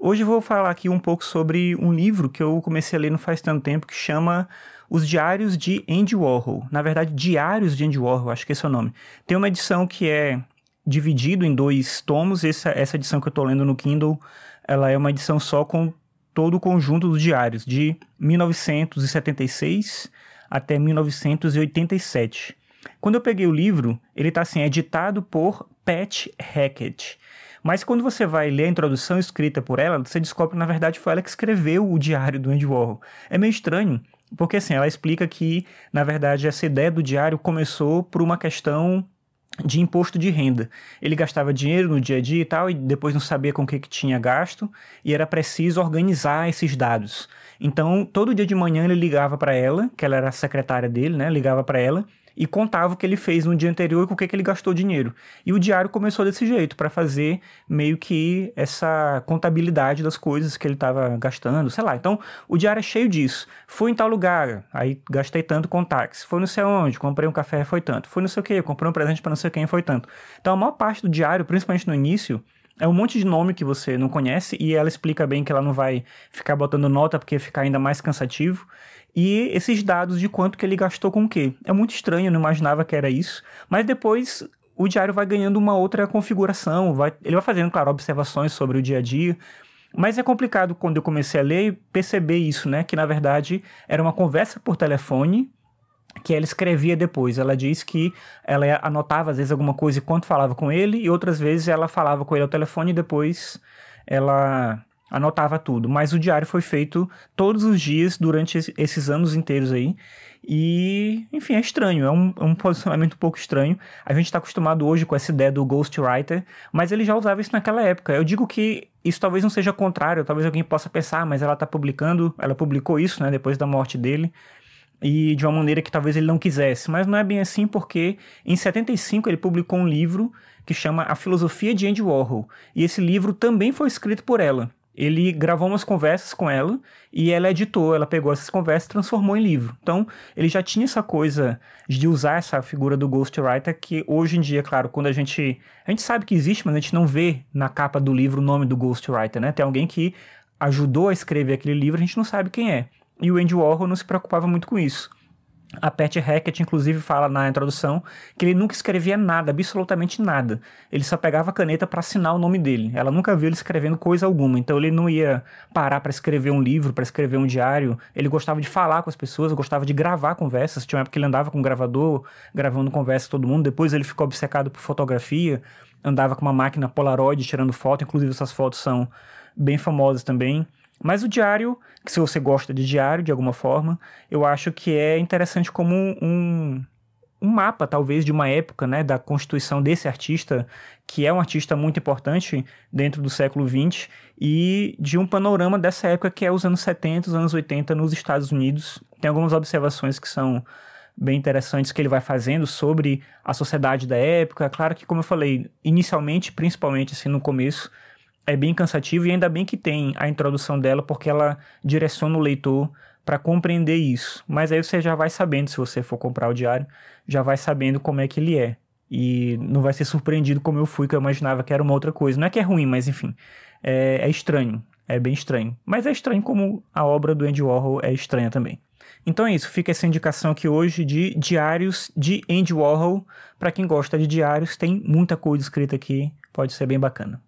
Hoje eu vou falar aqui um pouco sobre um livro que eu comecei a ler não faz tanto tempo que chama Os Diários de Andy Warhol. Na verdade, Diários de Andy Warhol, acho que esse é o nome. Tem uma edição que é dividido em dois tomos. Essa, essa edição que eu estou lendo no Kindle, ela é uma edição só com todo o conjunto dos diários, de 1976 até 1987. Quando eu peguei o livro, ele está assim, editado por Pat Hackett. Mas quando você vai ler a introdução escrita por ela, você descobre que na verdade foi ela que escreveu o diário do Andy Warhol. É meio estranho, porque assim, ela explica que na verdade essa ideia do diário começou por uma questão de imposto de renda. Ele gastava dinheiro no dia a dia e tal, e depois não sabia com o que, que tinha gasto, e era preciso organizar esses dados. Então, todo dia de manhã ele ligava para ela, que ela era a secretária dele, né? Ligava para ela e contava o que ele fez no dia anterior e com o que, que ele gastou dinheiro. E o diário começou desse jeito, para fazer meio que essa contabilidade das coisas que ele estava gastando, sei lá. Então, o diário é cheio disso. Fui em tal lugar, aí gastei tanto com táxi. Foi não sei onde, comprei um café, foi tanto. Foi não sei o que, comprei um presente para não sei quem, foi tanto. Então, a maior parte do diário, principalmente no início, é um monte de nome que você não conhece e ela explica bem que ela não vai ficar botando nota porque fica ainda mais cansativo. E esses dados de quanto que ele gastou com o quê. É muito estranho, eu não imaginava que era isso. Mas depois o diário vai ganhando uma outra configuração, vai, ele vai fazendo, claro, observações sobre o dia a dia. Mas é complicado quando eu comecei a ler perceber isso, né? Que na verdade era uma conversa por telefone que ela escrevia depois. Ela diz que ela anotava às vezes alguma coisa enquanto falava com ele e outras vezes ela falava com ele ao telefone e depois ela anotava tudo. Mas o diário foi feito todos os dias durante esses anos inteiros aí. E, enfim, é estranho, é um, é um posicionamento um pouco estranho. A gente está acostumado hoje com essa ideia do ghostwriter, mas ele já usava isso naquela época. Eu digo que isso talvez não seja contrário, talvez alguém possa pensar, mas ela está publicando, ela publicou isso, né, depois da morte dele e de uma maneira que talvez ele não quisesse. Mas não é bem assim, porque em 75 ele publicou um livro que chama A Filosofia de Andy Warhol. E esse livro também foi escrito por ela. Ele gravou umas conversas com ela e ela editou, ela pegou essas conversas e transformou em livro. Então, ele já tinha essa coisa de usar essa figura do ghostwriter que hoje em dia, claro, quando a gente a gente sabe que existe, mas a gente não vê na capa do livro o nome do ghostwriter, né? Tem alguém que ajudou a escrever aquele livro, a gente não sabe quem é. E o Andy Warhol não se preocupava muito com isso. A Pat Hackett, inclusive, fala na introdução que ele nunca escrevia nada, absolutamente nada. Ele só pegava a caneta para assinar o nome dele. Ela nunca viu ele escrevendo coisa alguma. Então ele não ia parar para escrever um livro, para escrever um diário. Ele gostava de falar com as pessoas, gostava de gravar conversas. Tinha uma época que ele andava com um gravador, gravando conversa com todo mundo. Depois ele ficou obcecado por fotografia, andava com uma máquina Polaroid tirando foto. Inclusive, essas fotos são bem famosas também. Mas o diário, que se você gosta de diário de alguma forma, eu acho que é interessante como um, um mapa, talvez, de uma época, né, da constituição desse artista, que é um artista muito importante dentro do século XX, e de um panorama dessa época que é os anos 70, os anos 80 nos Estados Unidos. Tem algumas observações que são bem interessantes que ele vai fazendo sobre a sociedade da época. Claro que, como eu falei, inicialmente, principalmente assim no começo, é bem cansativo e ainda bem que tem a introdução dela porque ela direciona o leitor para compreender isso. Mas aí você já vai sabendo, se você for comprar o diário, já vai sabendo como é que ele é. E não vai ser surpreendido como eu fui, que eu imaginava que era uma outra coisa. Não é que é ruim, mas enfim, é, é estranho. É bem estranho. Mas é estranho como a obra do Andy Warhol é estranha também. Então é isso, fica essa indicação aqui hoje de diários de Andy Warhol. Para quem gosta de diários, tem muita coisa escrita aqui, pode ser bem bacana.